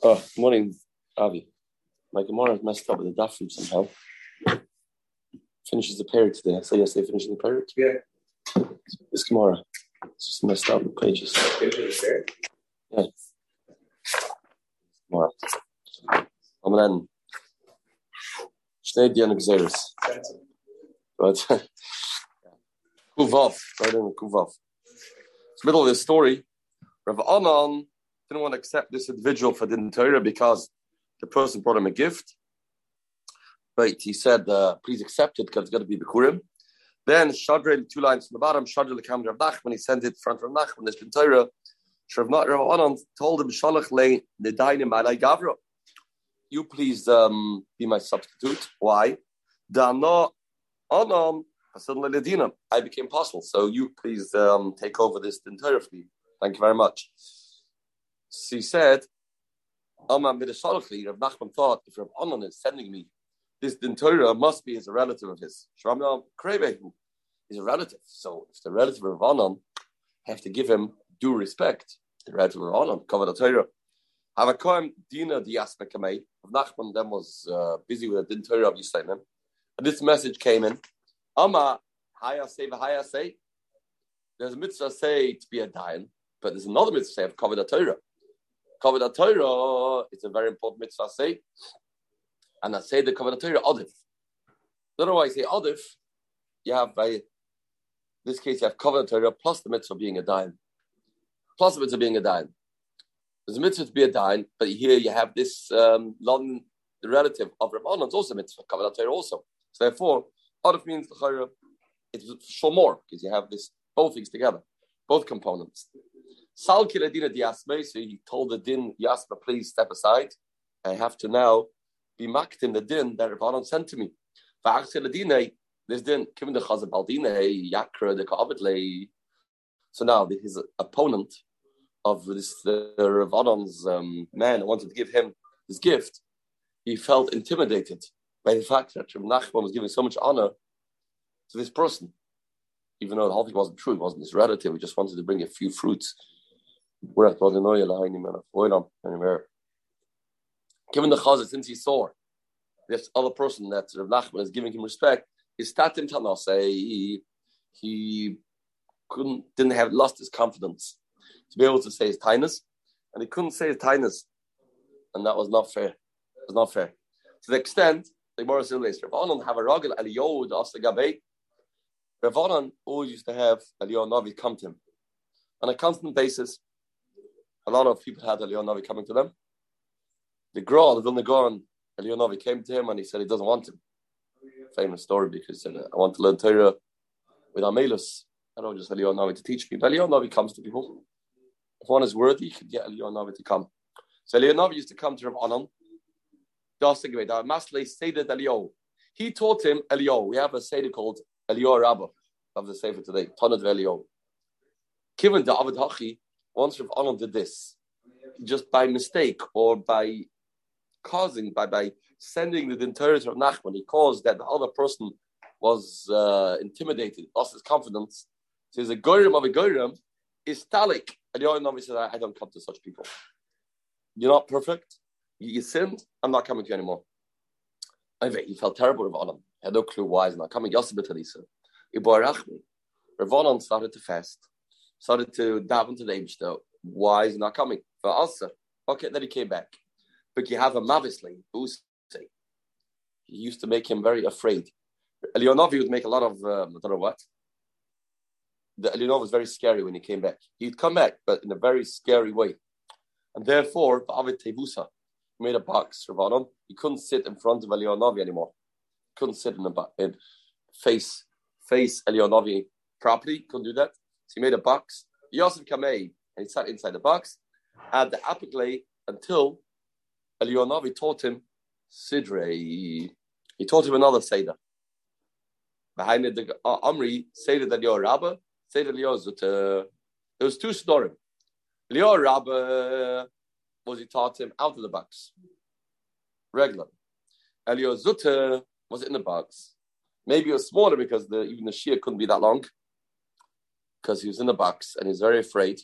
Oh, morning, Avi. My Gemara is messed up with the dafim somehow. Finishes the period today. I say yesterday finishing the period. Yeah. This Gemara. It's just messed up with pages. Yeah. Gemara. Amen. Schnei Diana Gzeres. But Kuvav. Right in Kuvav. It's middle of this story. Rav Anan didn't want to accept this individual for the Torah because the person brought him a gift. But he said, uh, please accept it because it's going to be Bikurim. Then Shadrel, two lines from the bottom, Shadrel the camera of Nachman, he sent it in front of Nachman, there's been Torah. Rav Anan told him, Shalach le nedainim alai gavra. You please um, be my substitute. Why? Dana Anam I became apostle, so you please um, take over this Torah for me. Thank you very much. So he said, Rav Nachman thought, if Rav Anan is sending me this Din must be as a relative of his. Shramna Krebehu is a relative. So if the relative of Anan have to give him due respect, the relative of Anan, cover the Torah. Havakoim Dina Diasme Kamei. Rav Nachman then was uh, busy with the Din of Yisraelim. And this message came in. Ama Haya say Haya say. There's a mitzvah say to be a dayan, but there's another mitzvah say of cover the Torah. Kavod Torah, it's a very important mitzvah say. And I say the Kavod Torah, Adif. Otherwise, say Adif, you have, by this case, you have Kavod Torah plus the mitzvah being a dime. Plus the mitzvah being a dime. There's a mitzvah to be a dime, but here you have this um, the relative of Rabbanon, it's also mitzvah, Kavod Torah also. So therefore, Adif means the it's for more, because you have this both things together, both components. Sal Kiladina Diasme, so he told the din, Yasma, please step aside. I have to now be maked in the din that Rabbanon sent to me. This din, given the Chazabaldine, Yakra, the Ka'avidle. So now his opponent of this, the Rabbanon's um, man wanted to give him his gift, he felt intimidated by the fact that Nachman was giving so much honor to this person. Even though the whole thing wasn't true, he wasn't his relative, he just wanted to bring a few fruits Given the chazit, since he saw this other person that Rav Nachman is giving him respect, is tatim tanase. He, he couldn't didn't have lost his confidence to be able to say his tinus, and he couldn't say his tinus, and that was not fair. It was not fair. To the extent the Gemara says later, Rav Anan have a ragel eliyahu the gabe. Rav Anan always used to have Eliyahu Navi come to him on a constant basis a lot of people had Eliyahu coming to them. The Gra, the Vilna Gaon, Eliyahu came to him and he said he doesn't want him. Famous story because he said, I want to learn Torah with Amelus. I don't just Eliyahu to teach me. But Eliyahu comes to people. If one is worthy, you can get Eliyahu to come. So Eliyahu used to come to Rav Anan. He taught him Eliyahu. We have a Seder called Eliyahu Rabbah of the Sefer today, Tanat Eliyahu. Given the Avad Hachi, once Rav Anan did this, just by mistake or by causing, by, by sending the Dinteris of Nachman, he caused that the other person was uh, intimidated, lost his confidence. So a goyim of a goyim is talik. And the other said, I don't come to such people. You're not perfect. You, sinned. I'm not coming to you anymore. He felt terrible, Rav Anan. He had no clue why he's not coming. Yosef B'Talisa. Rav Anan started to fast started to dive into the Eibishter. Why is he not coming? For us, okay, then he came back. But you have a Mavisli, say He used to make him very afraid. Elionovi would make a lot of, um, I don't know what. The Elionov was very scary when he came back. He'd come back, but in a very scary way. And therefore, Ba'avid Tevusa made a box for Vanon. He couldn't sit in front of Elionovi anymore. Couldn't sit in the back, in face face Elionovi properly. Couldn't do that. So he made a box. Yosef Kamei, and he sat inside the box, had the apiklay until Eliyonavi taught him Sidre. He taught him another Seder. Behind it, the uh, Amri, Seder that your Rabba, Seder Liozut. There was two storim. Lior Rabba was he taught him out of the box. Regular. Eliozut was in the box. Maybe it was smaller because the, even the Shia couldn't be that long because he was in the box and he's very afraid.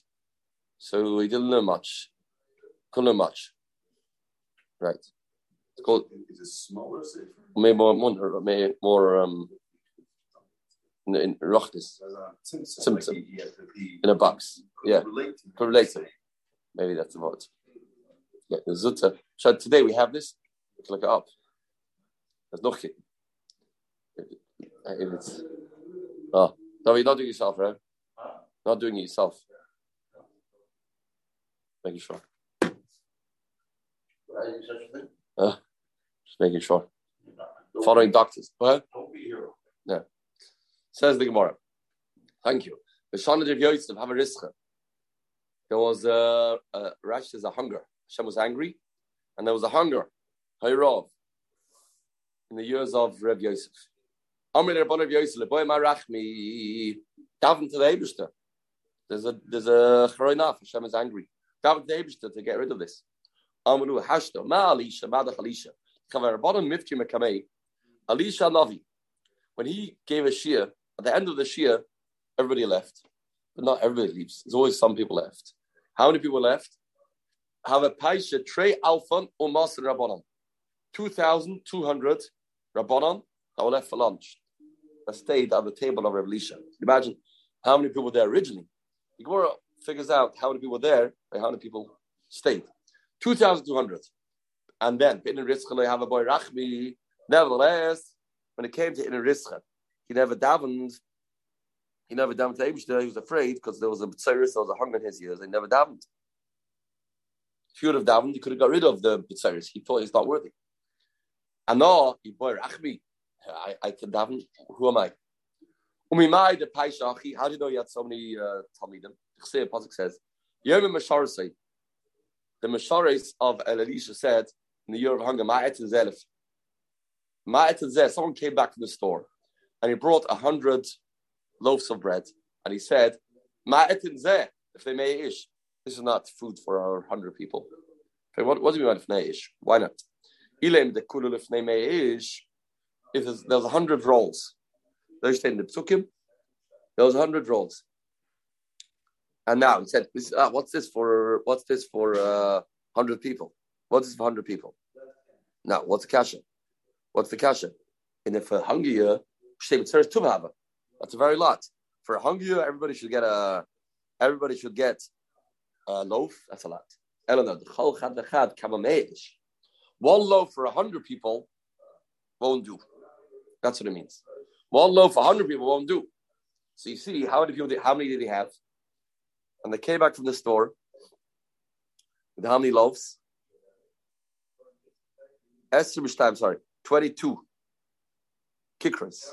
So he didn't learn much. Couldn't learn much. Right. It's called. Is it smaller safer? Maybe more, more, maybe more um, in, in Rochtis, Symptom. in a box. Yeah. Related. Maybe that's the word. Yeah, the Zutta. So today we have this. Let's look it up. There's no If it's. Oh, no, you're not doing yourself, right? Not doing it yourself. Making sure. Uh, just making sure. Following doctors. What? Don't be hero. Yeah. Says the Gemara. Thank you. The Shana of Yosef have a riska. There was a, a rash, there's a hunger. Hashem was angry, and there was a hunger. Hayrov. In the years of Rev Yosef. Amr of Yosef, Leboy Marachmi. Daven to the Eberster. There's a there's a charoinaf. Hashem is angry. To the to get rid of this. Amru hashto ma alisha madach alisha. Chavar Rabbanon mifki mekamei. Alisha Navi. When he gave a shia, at the end of the shia, everybody left. But not everybody leaves. There's always some people left. How many people left? Have a paisha trey alfan umas rabbanon. 2,200 rabbanon that were left for lunch. That stayed at the table of Revelation. Imagine how many people there originally. The Gemara figures out how many people were there and how many people stayed. 2,200. And then, have a boy Rachmi. Nevertheless, when it came to Inner Rizcha, he never davened. He never davened to Abishter. He was afraid because there was a B'tziris, there was a hunger in his ears. He never davened. If he would have davened, he could have got rid of the B'tziris. He thought he's not worthy. And now, he boy Rachmi. I, I can daven. Who am I? Umimai the Paishachi. How do you know you had so many uh, Talmidim? The Pasuk says, Yom Masharasei. The Masharis of El Elisha said in the year of hunger, Ma'et Zelef. Ma'et Zeh, someone came back from the store and he brought a hundred loaves of bread and he said, Ma'et Zeh, if they may ish. This is not food for our hundred people. Okay, what, what do you mean if ish? Why not? If there's, there's a hundred rolls, there's in the psukim, there was hundred rolls. And now he said, ah, "What's this for? What's this for? Uh, hundred people? What's this for hundred people?" Now, what's the kasha? What's the kasha? And if a hungry year, that's a very lot. For a hungry year, everybody should get a. Everybody should get a loaf. That's a lot. One loaf for a hundred people won't do. That's what it means. One loaf a hundred people won't do. So you see, how many people? Did, how many did he have? and they came back from the store with how many loaves? Esther time, sorry, 22 kikras.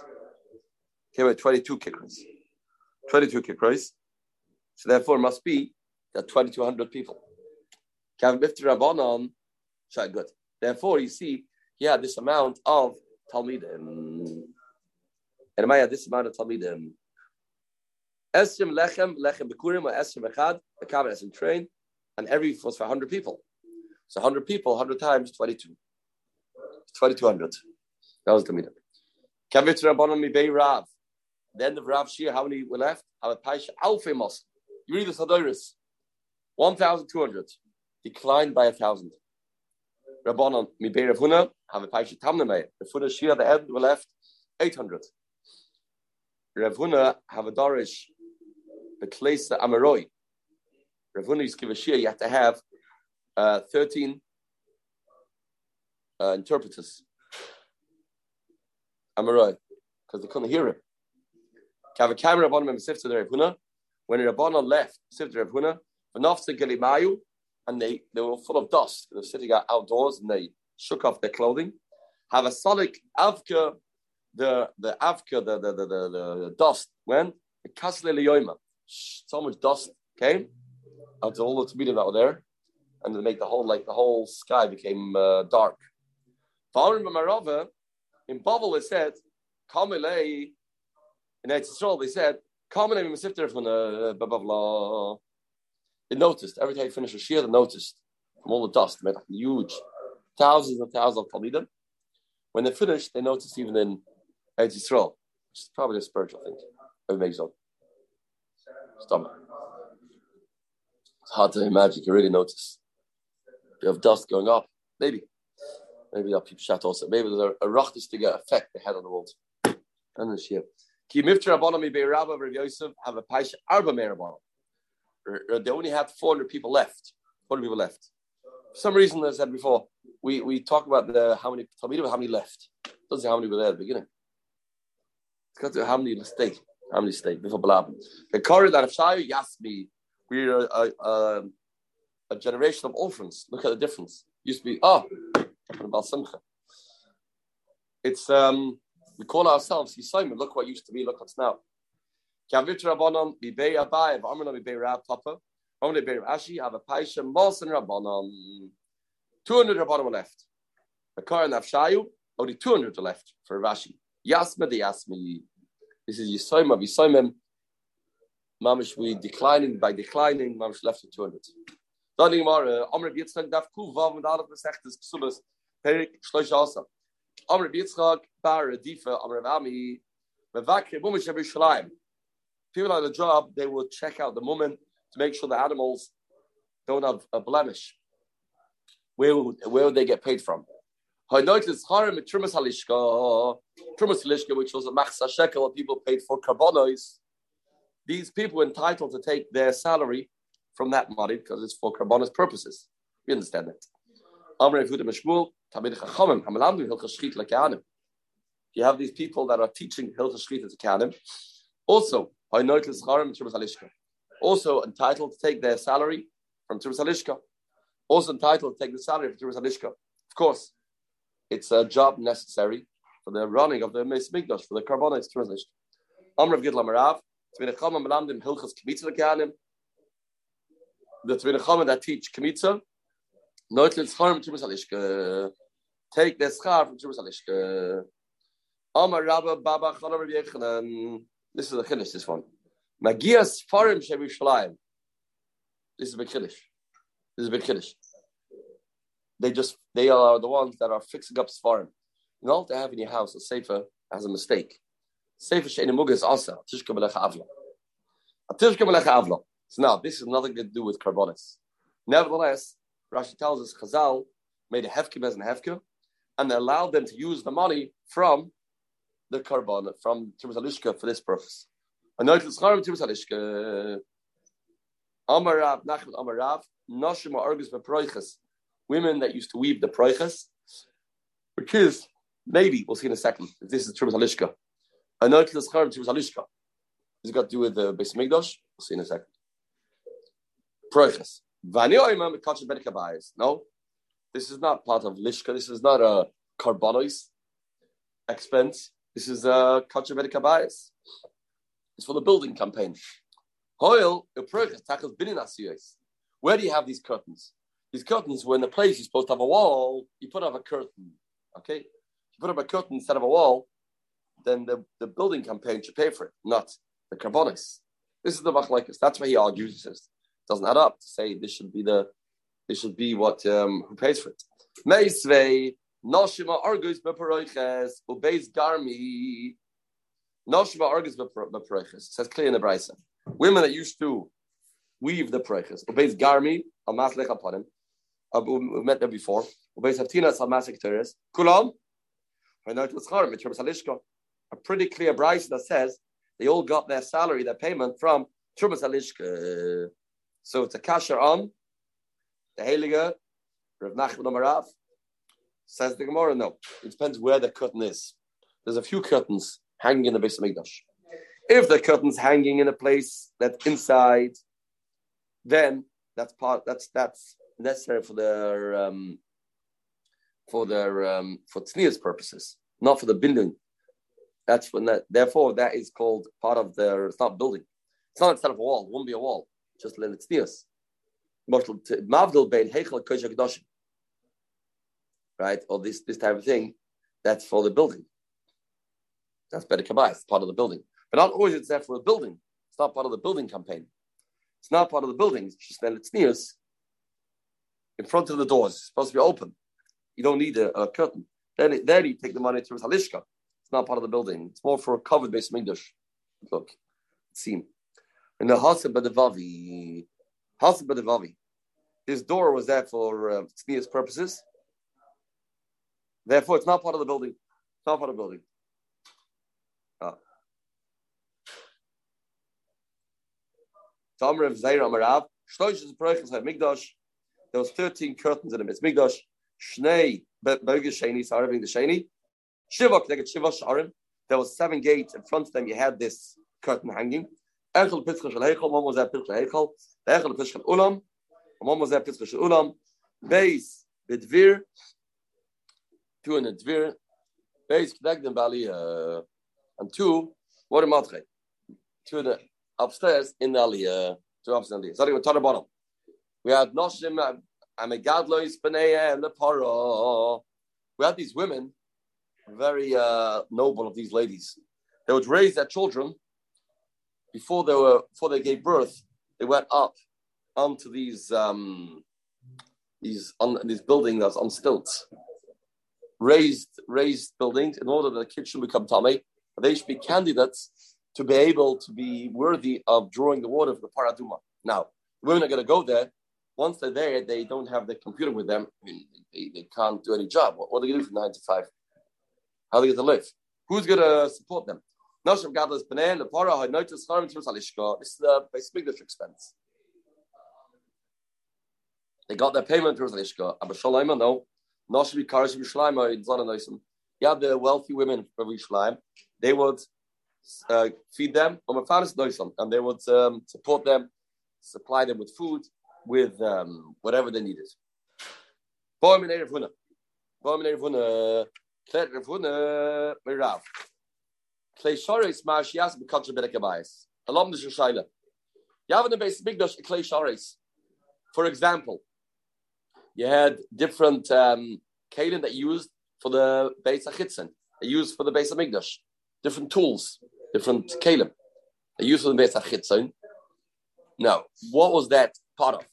Came with 22 kikras. 22 kikras. So therefore, must be that 2,200 people. Kevin Bifti Rabbanon, good. Therefore, you see, he had this amount of Talmidim. And had this amount of Talmidim. Esrim lechem, lechem bekurim, or esrim echad, a kavan esrim train, and every was for 100 people. So 100 people, 100 times 22. 2200. That was the meter. Kavit Rabbanon Mibei Rav. The end of Rav Shir, how many were left? Have a Paisha Alfemos. You read the Sadoris. 1,200. Declined by a thousand. Rabbanon Mibei Rav have a Paisha Tamnamei. The Funa Shir at the end were left 800. Rav Huna have a Dorish the Klesa Amaroi. Ravuna used to give a you have to have uh, 13 uh, interpreters. Amaroi, because they couldn't hear him. Have a Kavakam Rabbanim and Sifta Ravuna, when Rabbana left Sifta Ravuna, Vanafsa Galimayu, and they, they were full of dust. They were sitting outdoors and they shook off their clothing. Have a solid avka, the the avka, the the, the, the, the dust went, so much dust came until all the Tamidim that were there, and they make the whole like the whole sky became uh, dark. In Bavel it said, "Kamilei." In Eretz they said, "Kamilei misifter from the It noticed every time you finish a shir, they noticed from all the dust, made huge thousands and thousands of Talmidim. When they finished, they noticed even in Eretz Yisrael, is probably a spiritual thing. It makes up stomach. It's hard to imagine. You can really notice. You have dust going up. Maybe. Maybe I'll keep shut also. Maybe there's a, rachtis to get effect the head on the walls. And this year. Be'rabba Rav Yosef have a paisha arba me'rabbanim. They only had 400 people left. 400 people left. For some reason, as I said before, we, we talk about the how many how many left. Doesn't say how many were there at the beginning. Got to how many mistakes, How many mistakes before Balab. The Kari that Shayu Yasmi, we're a, a, a, generation of orphans. Look at the difference. Used to be, oh, it's um we call ourselves Yisayim. Look what used to be. Look what's now. Kavit Rabbanon Bibei Abai Amrna Bibei Rab Papa Amrna Bibei Ashi have a Rabbanon. Left. The car and Afshayu only two hundred left for Rashi. Yasma the Yasmi. This is Yisayim of Yisayim. Mamish we declining by declining. Mamish left two hundred. Dann Gemara Amr Yitzchak Daf Kuv mit alle Besechtes Ksubas Perik Shlosh Asa. Amr Yitzchak Bar Difa Amr Ami Mevakre Mumish Yerushalayim people on the job, they will check out the moment to make sure the animals don't have a blemish. Where would, where would they get paid from? Which was a machsa shekel, people paid for carbonos. These people were entitled to take their salary from that money because it's for carbonos purposes. We understand that. You have these people that are teaching Hilchah Shrit to Kanim. Also, also entitled to take their salary from Turbas Halishka. Also entitled to take the salary from Turbas Halishka. Of course, it's a job necessary for the running of the Meis for the Carbonites translation. Amrav Gidlam Rav, Tzvinachama Melamdim Hilchas Kmitza Lekanim, the Tzvinachama that teach Kmitza, Noitlin Scharim Turbas Halishka. Take their schar from Turbas Halishka. Amar Rabba Baba Chalav Yechanan. This is the Kiddush, this one. Magias Farim. This is a Kiddush. This is a big Kiddush. They just, they are the ones that are fixing up Sfarim. You know, to have in your house a Sefer has a mistake. Sefer Shein Mugas Asa, Tishka Melecha Avla. Tishka Avla. So now, this is nothing to do with carbonis. Nevertheless, Rashi tells us Chazal made a hefke as a hefke, and allowed them to use the money from the carbon from Timus Alishka for this purpose. Amarav, Nachman Amarav, Noshima Argus Beproiches. Women that used to weave the proiches. Because maybe, we'll see in a second, if this is Timus Alishka. Anointed Scharim Timus Alishka. It's got to do with the Beis Migdosh. We'll see in a second. Proiches. No, this is not part of Lishka. This is not a carbonois expense. This is a Kachar Kabayas. It's for the building campaign. Where do you have these curtains? These curtains, were in the place is supposed to have a wall, you put up a curtain. Okay? You put up a curtain instead of a wall, then the, the building campaign should pay for it, not the carbonis. This is the machlekes. That's why he argues. He says doesn't add up to say this should be the this should be what um, who pays for it. Meisvei Noshima argus beparoiches ubeis garmi. Noshima argus beparoiches says clear in the brisa. Women that used to weave the paroiches ubeis garmi al maslech upon him. We've met them before. A pretty clear brisa that says they all got their salary, their payment from Trumas Alishka. So it's a kasher on the Heilige Rav Nachman Amarav Says the Gemara, no. It depends where the curtain is. There's a few curtains hanging in the base of Mikdash. If the curtain's hanging in a place that's inside, then that's part. That's that's necessary for their um, for their um, for tznias purposes, not for the building. That's when that. Therefore, that is called part of their. It's not building. It's not instead of a wall. It won't be a wall. Just let it kodesh right? Or this this type of thing, that's for the building. That's better kabbalah, it's part of the building. But not always it's there for the building. It's not part of the building campaign. It's not part of the building, it's just that it's near in front of the doors. It's supposed to be open. You don't need a, a curtain. Then, then you take the money to Halishka. It's not part of the building. It's more for a covered base English. Look, see. And the house Hasib Badavavi, Hasib Badavavi, his door was there for uh, purposes Therefore, it's not part of the building. It's not part of the building. Ah. There was 13 curtains in the Mikdash. Shnei Bogus Sheni, Sarving the Sheni. Shivak, they get Shiva Sharim. There was seven gates. In front of them, you had this curtain hanging. Echel Pitzcha Shel Heichel, one was at Pitzcha Heichel. Echel Pitzcha Ulam, one was at Pitzcha Ulam. Beis, Bidvir, two in the Dvir. Beis, Knegden Bali, uh, and two, what a Matre. Two in the upstairs in the Aliyah. Two upstairs in the Aliyah. Starting with Tana bottom. We had Noshim, Amegadlois, and the Paro. We had these women very uh, noble of these ladies. They would raise their children before they were before they gave birth. They went up onto these um, these on these buildings that's on stilts, raised raised buildings in order that the kids should become tummy. They should be candidates to be able to be worthy of drawing the water for the paraduma. Now, women are going to go there. Once they're there, they don't have the computer with them. I mean, they, they can't do any job. What, what are they going to do from nine to five? how are they going to live. Who's going to support them? This is the basic expense. They got their payment through Alishka. Abba Shaul, no. Nashim Karish Yishleim, in You have the wealthy women of Yishleim. They would uh, feed them, and they would um, support them, supply them with food, with um, whatever they needed. Boy. Alom the Shoshaila. Yavin Migdash. For example, you had different um, kalim that used for the base Achitzen. They used for the base of Migdash. Different tools, different kalim. They used for the base Achitzen. Now, what was that part of?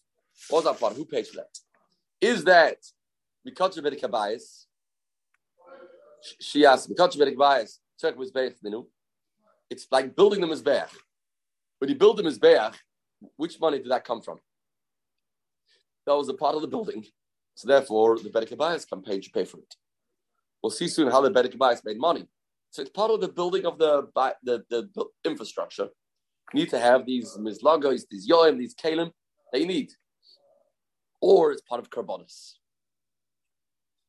What was that part? Who pays for that? Is that because of Bedekabayas? she asked, we call it bias, bear. it's like building the Mizbeach. When you build the Mizbeach, which money did that come from? That was a part of the building. So therefore, the Bedek can pay, to pay for it. We'll see soon how the Bedek made money. So it's part of the building of the, the, the, the infrastructure. You need to have these Mizlagos, these Yoim, these Kalim that you need. Or it's part of Karbonis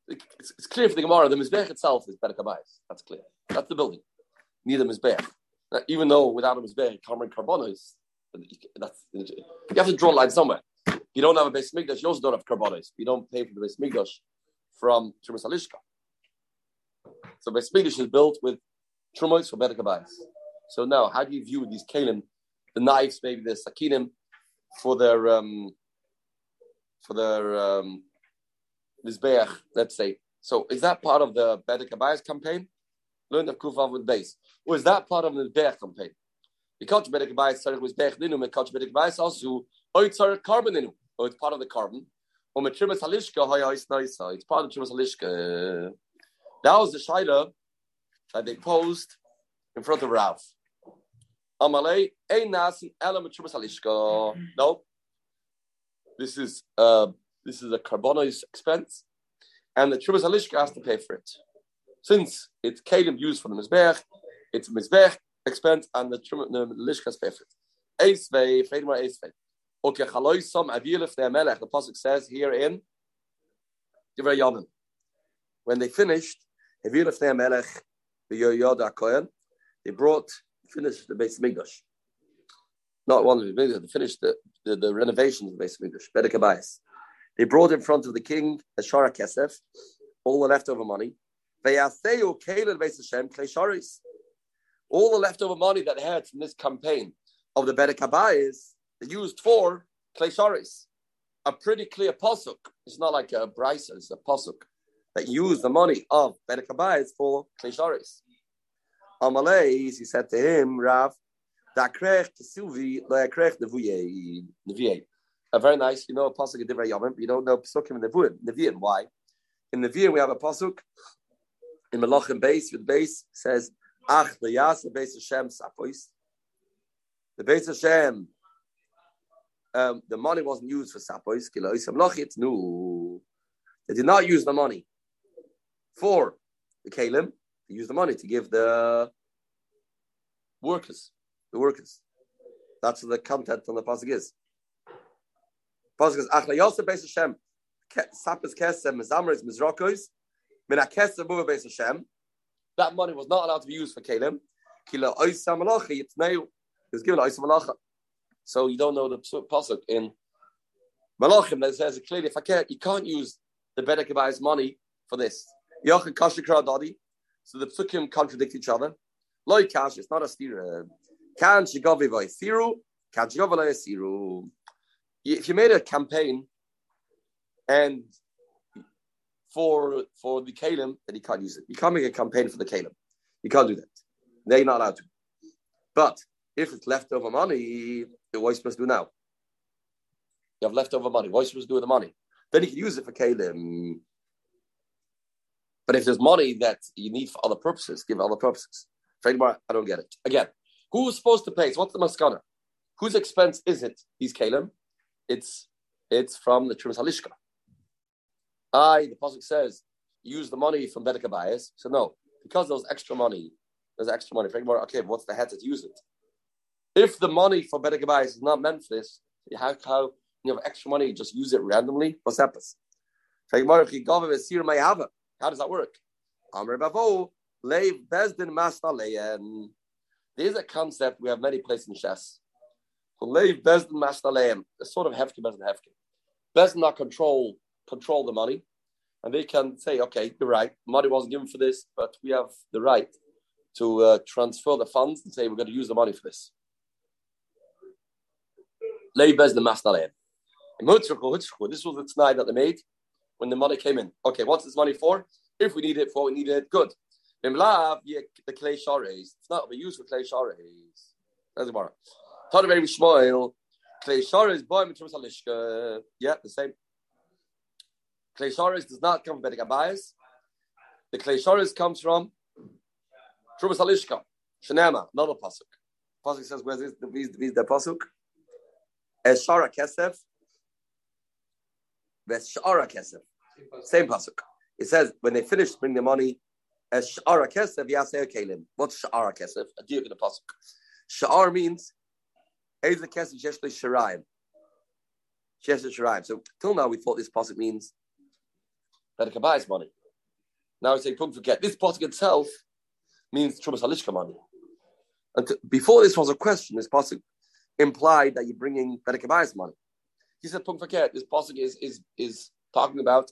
it's, it's, clear for the Gemara, the Mizbech itself is better Kabayas. That's clear. That's the building. Neither Mizbech. Even though without a Mizbech, Kamran Carbonos, that's, you have to draw a line somewhere. You don't have a base Migdash, you also don't have Carbonos. You don't pay for the base Migdash from Trumas Alishka. So base Migdash is built with Trumos for better Kabayas. So now, how do you view these Kalim, the knives, maybe the Sakinim, for their um, for their um, Mizbeach, let's say. So is that part of the Bedek Abayas campaign? Learn the Kufav with base. Or is that part of the Mizbeach campaign? Because Bedek Abayas Tzarech Mizbeach Ninu, Mekach Bedek Abayas also, or it's carbon Ninu, or it's part of the carbon. Or Metrimas Halishka, Hayais Naisa, it's part of Trimas Halishka. That was the Shaila that they posed in front of Rav. Amalei, Ein Nasin, Ela Metrimas Halishka. No. This is uh, this is a carbonized expense, and the Trumas Halishka has to pay for it. Since it's Kalim used for the Mizbech, it's Mizbech expense, and the Halishka has to pay for it. Eisvei, Feidmar Eisvei. Okay, Chaloisam Avilif Melech, the Pasuk says here in Divrei. When they finished, Avilif Melech, the Yoyod Kohen, they brought, finished the base Migdash. Not one, they finished the, the, the renovation of the base Migdash, Bedekabayas. They brought in front of the king a Shara Kesef, all the leftover money. They they or cale basedhem Klesharis all the leftover money that they had from this campaign of the Bedekabayis, they used for Klesharis. A pretty clear posuk. It's not like a brisa, it's a posuk that used the money of Bedekabayis for Klesharis. Amalei, he said to him, Rav, da krech to Silvi, la krech de vuye a very nice, you know, a pasuk Divrei Yomim, you don't know pasukim in Nevuim. Nevi'im, why? In the Nevi'im we have a pasuk in Melachim base with base says Ach leyas the base Hashem sapois. The base of Hashem, um, the money wasn't used for sapois. No, they did not use the money for the kalim, they used the money to give the workers, the workers. That's the content on the pasuk is. Pasuk is Achla Yosef Beis Hashem Kesem Mizamris Mizrokos Mina Kesem Buva Beis Hashem. That money was not allowed to be used for kalim. Kila Malachi. It's now given Oisa Malacha. So you don't know the pasuk in Malachim that says clearly if I can't, you can't use the Bedek money for this. Kashikra Dodi. So the psukim contradict each other. Loy Kash, it's not a stira. Uh, Can. If you made a campaign and for for the Kalim, then you can't use it. You can't make a campaign for the Kalim. You can't do that. They're not allowed to. But if it's leftover money, what are you supposed to do now? You have leftover money. What are you supposed to do with the money? Then you can use it for Kalim. But if there's money that you need for other purposes, give other purposes. Trademark, I don't get it. Again, who's supposed to pay? So what's the maskana? Whose expense is it? These kalim. It's it's from the Trumas Halishka. I, the pasuk says, use the money from Bedek. So no, because there's extra money, there's extra money. Okay, what's the head to use it? If the money for Bedek is not meant for this, how, how you have extra money, just use it randomly? What's happens? How does that work? Leiv Bezdin Mastaleim. There's a concept we have many places in Shas. Leiv Bezdin Mastaleim. A sort of Hefke Bezdin Hefke. Bezdin not control control the money, and they can say, okay, you're right. Money wasn't given for this, but we have the right to uh, transfer the funds and say we're going to use the money for this. Mastaleim. This was the tonight that they made when the money came in. Okay, what's this money for? If we need it for what we need it, good. Mimlav, the clay shares. It's not be used for clay shares. That's the bar. Tana very Shmuel. Clay shares boy mitrum salishka. Yeah, the same. Clay shares does not come from Bedek Abayas. The clay shares comes from Trumas Halishka. Shanema, another pasuk. Pasuk says, "Where's this? The, the pasuk?" Es shara kesef. Ves shara kesef. Same pasuk. It says when they finish bring the money, Sha'ara Kesef, Yaseh Kalim. What's Sha'ara Kesef? A deal in the Pasuk. Sha'ar means Eza Kesef Sheshle Shiraim. Sheshle Shiraim. So till now we thought this Pasuk means that it can buy his money. Now we say, don't forget, this Pasuk itself means Trumas Halishka money. And to, before this was a question, this Pasuk implied that you're bringing Bedekabayas money. He said, don't forget, this Pasuk is, is, is talking about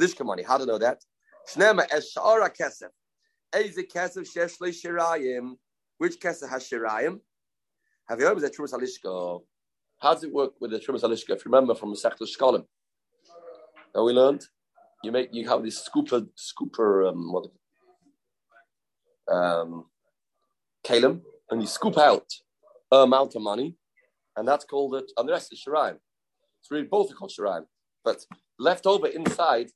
Lishka money. How to know that? Shnema es shara kesef. Eze kesef shesh le shirayim. Which kesef has shirayim? Have you heard of the Trumas Halishka? How does it work with the Trumas Halishka? If you remember from the Sechtel Shkolim, now we learned you make you have this scooper scooper um, what um, kalim, and you scoop out a amount of money, and that's called it. And the rest is shiraim. It's really both are called shiraim, but left over inside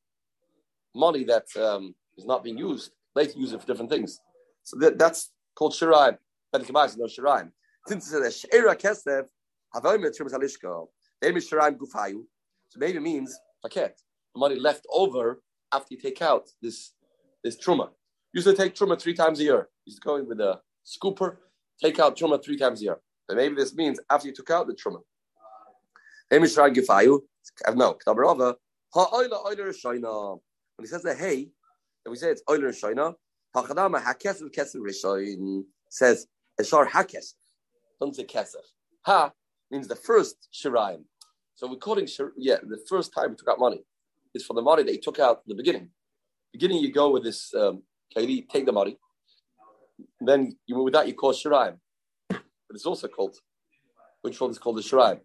money that um, is not being used, they use it for different things. So that, that's called shiraim. Ben Kabaz no shiraim. Since it says sheira kesef havoyim etzrim salishko, maybe shiraim gufayu. So maybe means paket, money left over after you take out this this truma. You used to take truma three times a year. You used to go in with a scooper, take out truma three times a year. But maybe this means after you took out the truma. Maybe shiraim gufayu. No, ktabarova. Ha'oila oila rishayna. When he says the hey, and we say it's Euler Shoina, Hachadama Hakesef Kesef Rishoin says Eshar Hakesef. Don't say Kesef. Ha means the first Shiraim. So we're quoting, yeah, the first time we took out money is for the money they took out in the beginning. Beginning, you go with this um, Kaili, take the money. Then you, with that, you call Shiraim. But it's also called, which one is called the Shiraim?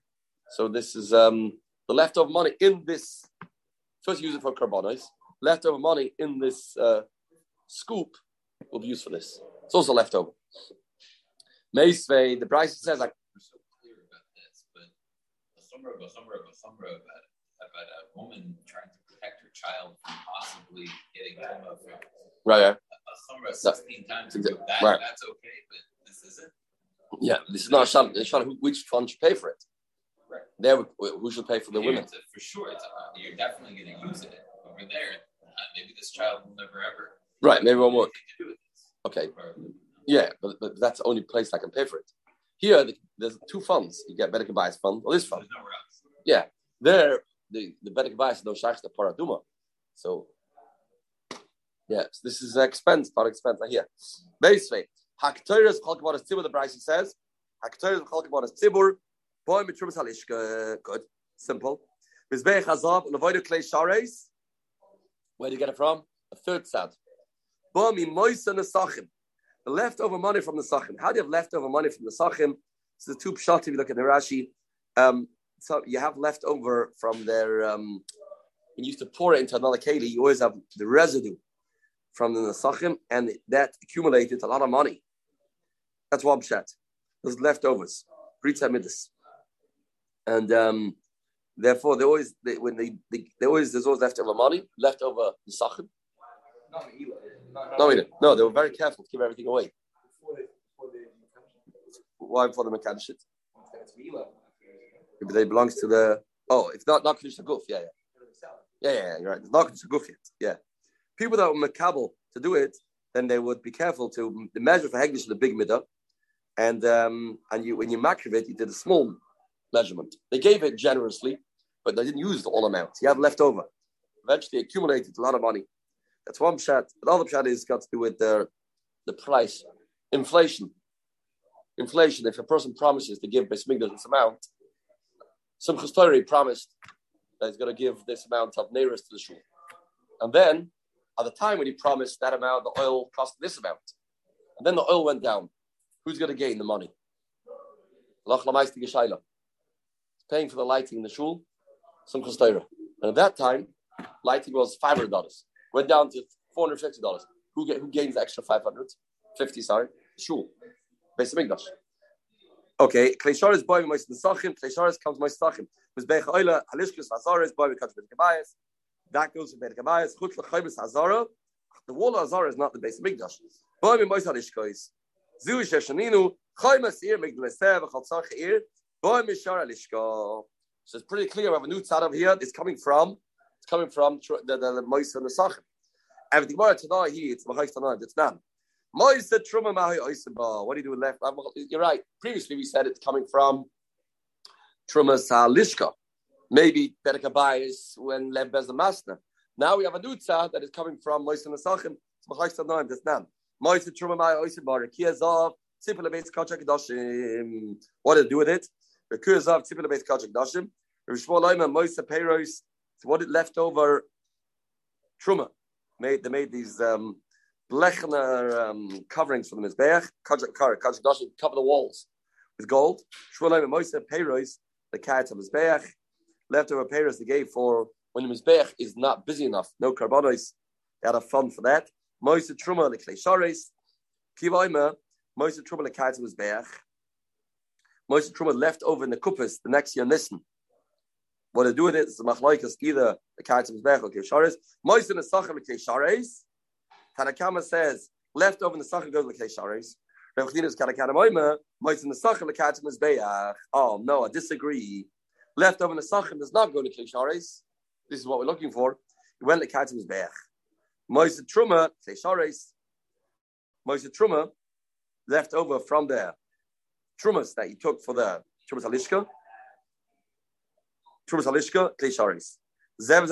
So this is um, the leftover money in this. First, use it for carbonos leftover money in this uh, scoop will be used for this. It's also leftover. Meisvei, the price says like. so clear about this, but a summer ago, summer ago, summer about about a woman trying to protect her child from possibly getting coma from right. Yeah. A, summer sixteen no. times. That, right. That's okay, but this isn't. Yeah, this is not Shana. Shana which fund should pay for it? Right. There, who should pay for the Here women? A, for sure, it's a, you're definitely going to use it over there maybe this child will never ever. Right, maybe it won't work. To do with this. Okay, yeah, but, but that's the only place I can pay for it. Here, the, there's two funds. You get Bedek Bias fund or this fund. Else. There, the the Bedek Bias is no shaykh the paraduma. So, yeah, so this is an expense, not expense. I hear. Basically, Haktoras Chalkabat is Tzibur. The Bryce says Haktoras Chalkabat is Tzibur. Boy Mitrumas Halishka. Good, simple. Mizbeich Hazav Levoidu Klei Shares. Where do you get it from? A third Nesachim. The leftover money from the Sachim. How do you have leftover money from the Sachim? It's the two pshat, if you look at the Rashi, um, so you have leftover from their um, when you used to pour it into another keli, you always have the residue from the Nesachim, and that accumulated a lot of money. That's one pshat. Those leftovers, Britza Midas. And um, therefore, they always, they, when they, they, they always, there's always leftover money, leftover Nesachim. Not Eli. No, no, they were very careful to give everything away. Before before Why for the mechanic shit? it's Eli. But they belongs to the, oh, it's not, not Kedusha Guf, yeah, yeah. Yeah, yeah, yeah, you're right. It's not Kedusha Guf yet, yeah. People that were makabel to do it, then they would be careful to the measure for Hegdish the big midah, and um, and you when you makriv it, you did a small measurement. They gave it generously, but they didn't use the all amount. You have left over. Eventually, accumulated a lot of money. That's one pshat. Another pshat is got to do with the the price, inflation. Inflation. If a person promises to give Besmigdash this amount, some Chestori promised that he's going to give this amount of neiros to the shul, and then at the time when he promised that amount, the oil cost this amount, and then the oil went down. Who's going to gain the money? Paying for the lighting in the shul, some Chestori. And at that time, lighting was five hundred dollars. Went down to four hundred fifty dollars. Who get, who gains the extra five hundred? Fifty, sorry. Shul. Beis Hamikdash. Okay, Kleisharis boy moist nesachim. Kleisharis comes moist nesachim. Mizbech oila halishkus hazaris boy because with gabayas. That goes to Beit Gabayas. Chutz lechaybis hazara. The wall of hazara is not the base of Mikdash. Boy moist halishkos. Zu sheshaninu chaymas ir migdalesev chaltzach ir. So it's pretty clear. We have a new tzad over here. It's coming from. It's coming from the the, moist and the. And the Gemara tonight here, it's Mahayis tonight. It's. Moist the truma mahi oisimba. What do you do with left? You're right. Previously we said it's coming from truma salishka. Maybe Berkabayis when Lev Bez the Masna. Now we have a new tzad that is coming from Moist and the sachim. It's Mahayis tonight. It's. Moist the truma oisimba. Kiyazov. Tzipel beis kachak kedoshim. What to do with it? Kiyazov tzipel beis. Rishmol Oima Moist the peiros. So what it left over truma made they made these um blechner um, coverings for the mizbeach? Kajak kar kajak dashim cover the walls with gold. Shvolaim moise peiros the carrots of mizbeach. Leftover peiros they gave for when the mizbeach is not busy enough no carbonos they had a fund for that. Moise truma the klei shares kivaima moise truma the carrots of mizbeach moise truma left over in the kuppis the next year nissen what to do with it is the machlaikas either the carrots of mizbeach or klei shares moise in the sachem klei shares Tanakama says left over in the sachar goes to Kesharis. Rav Mois in the sachar lekatim mizbeach. Oh no, I disagree. Left over in the sachar does not go to Kesharis. This is what we're looking for. It went lekatim mizbeach. Mois truma Kesharis. Mois truma left over from the trumas that he took for the trumas halishka. Trumas halishka Kesharis. Zev.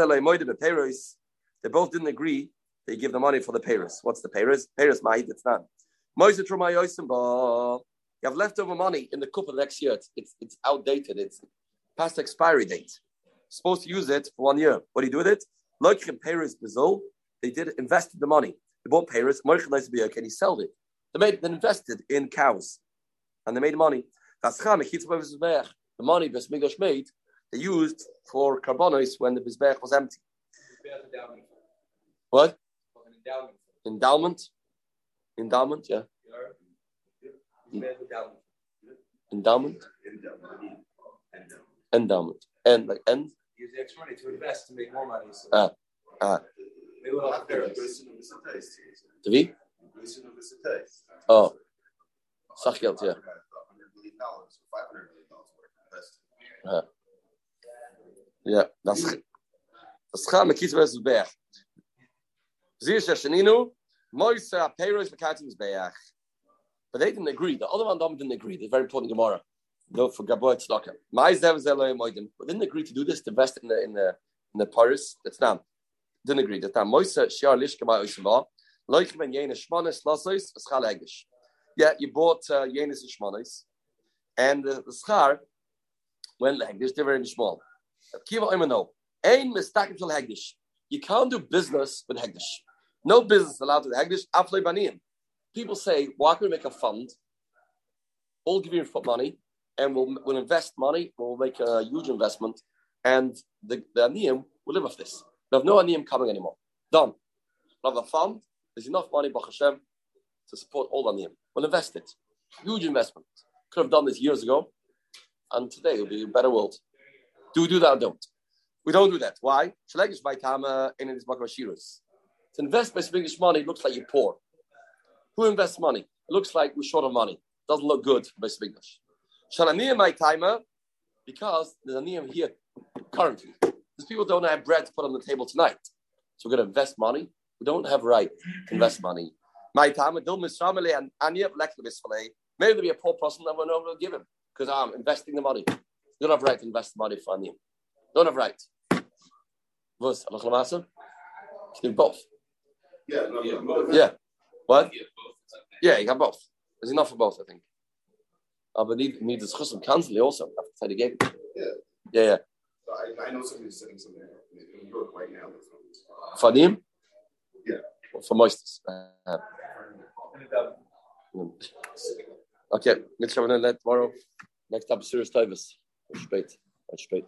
They both didn't agree they give the money for the Paris. What's the Paris? Paris ma'id, it's not. Moise Trumay Yosimba. You have leftover money in the cup of next year. It's, it's, it's outdated. It's past expiry date. Supposed to use it for one year. What do you do with it? Like in Paris Brazil, they did invested the money. They bought Paris. Can he sell it? They made they invested in cows, and they made money. The money Besmigosh made, they used for carbonos when the mizbeach was empty. What? Endowment? Endowment, yeah. Endowment? Endowment. And like end? Use the extra money to invest to make more money. So Ah, ah. Maybe we'll have Paris. To be? Oh. Sachgeld, yeah. Yeah. That's mm. that's Chama Kitzvah Zubech. Zir Shashaninu, Moisa uh, Peiros Mekatim Zbeach. But they didn't agree. The other one didn't agree. It's very important Gemara. No, for Gaboy Tzedakah. Zeloy Moidim. But didn't agree to do this, to invest in the in the in the Paris. That's not. Didn't agree. That's not. Moisa Shiar Lishka Ba Oisava. Loich Ben Yena Shmonis Lasois Eschal Egish. Yeah, you bought uh, Yenis and Shmonis, and uh, the schar went Hegdish. They're very small. Kiva Oimano. Ein Mistakim Shal Hegdish. You can't do business with Hegdish. No business allowed with Hegdish. Afle Banim. People say, why can't we make a fund? We'll give you money, and we'll, we'll invest money. We'll make a huge investment, and the, the Aniyim will live off this. We have no Aniyim coming anymore. Done. We have a fund. There's enough money, Baruch Hashem, to support all the Aniyim. We'll invest it. Huge investment. Could have done this years ago, and today it'll be a better world. Do we do that or don't? We don't do that. Why? To invest by English money looks like you're poor. Who invests money? It looks like we're short of money. Doesn't look good by English. Shalaniyah my timer, because there's a niyam here currently. These people don't have bread to put on the table tonight. So we're going to invest money. We don't have right to invest money. My time, with Dulmas family and Anya Maybe there'll be a poor person that we're not give him because I'm investing the money. You don't have right to invest the money for Anya. Don't have right. Was Allah Do both. Yeah, no, Yeah, no. Yeah. What? Yeah, both. You got both. There's enough for both, I think. Uh, but need need the chusum cancel also after the game. Yeah. Yeah, yeah. I, I know somebody's sitting somewhere in Europe right now. For him? Yeah. For moistest. Uh, okay, let's have an let tomorrow. Next up, serious Tavis. Straight. Straight.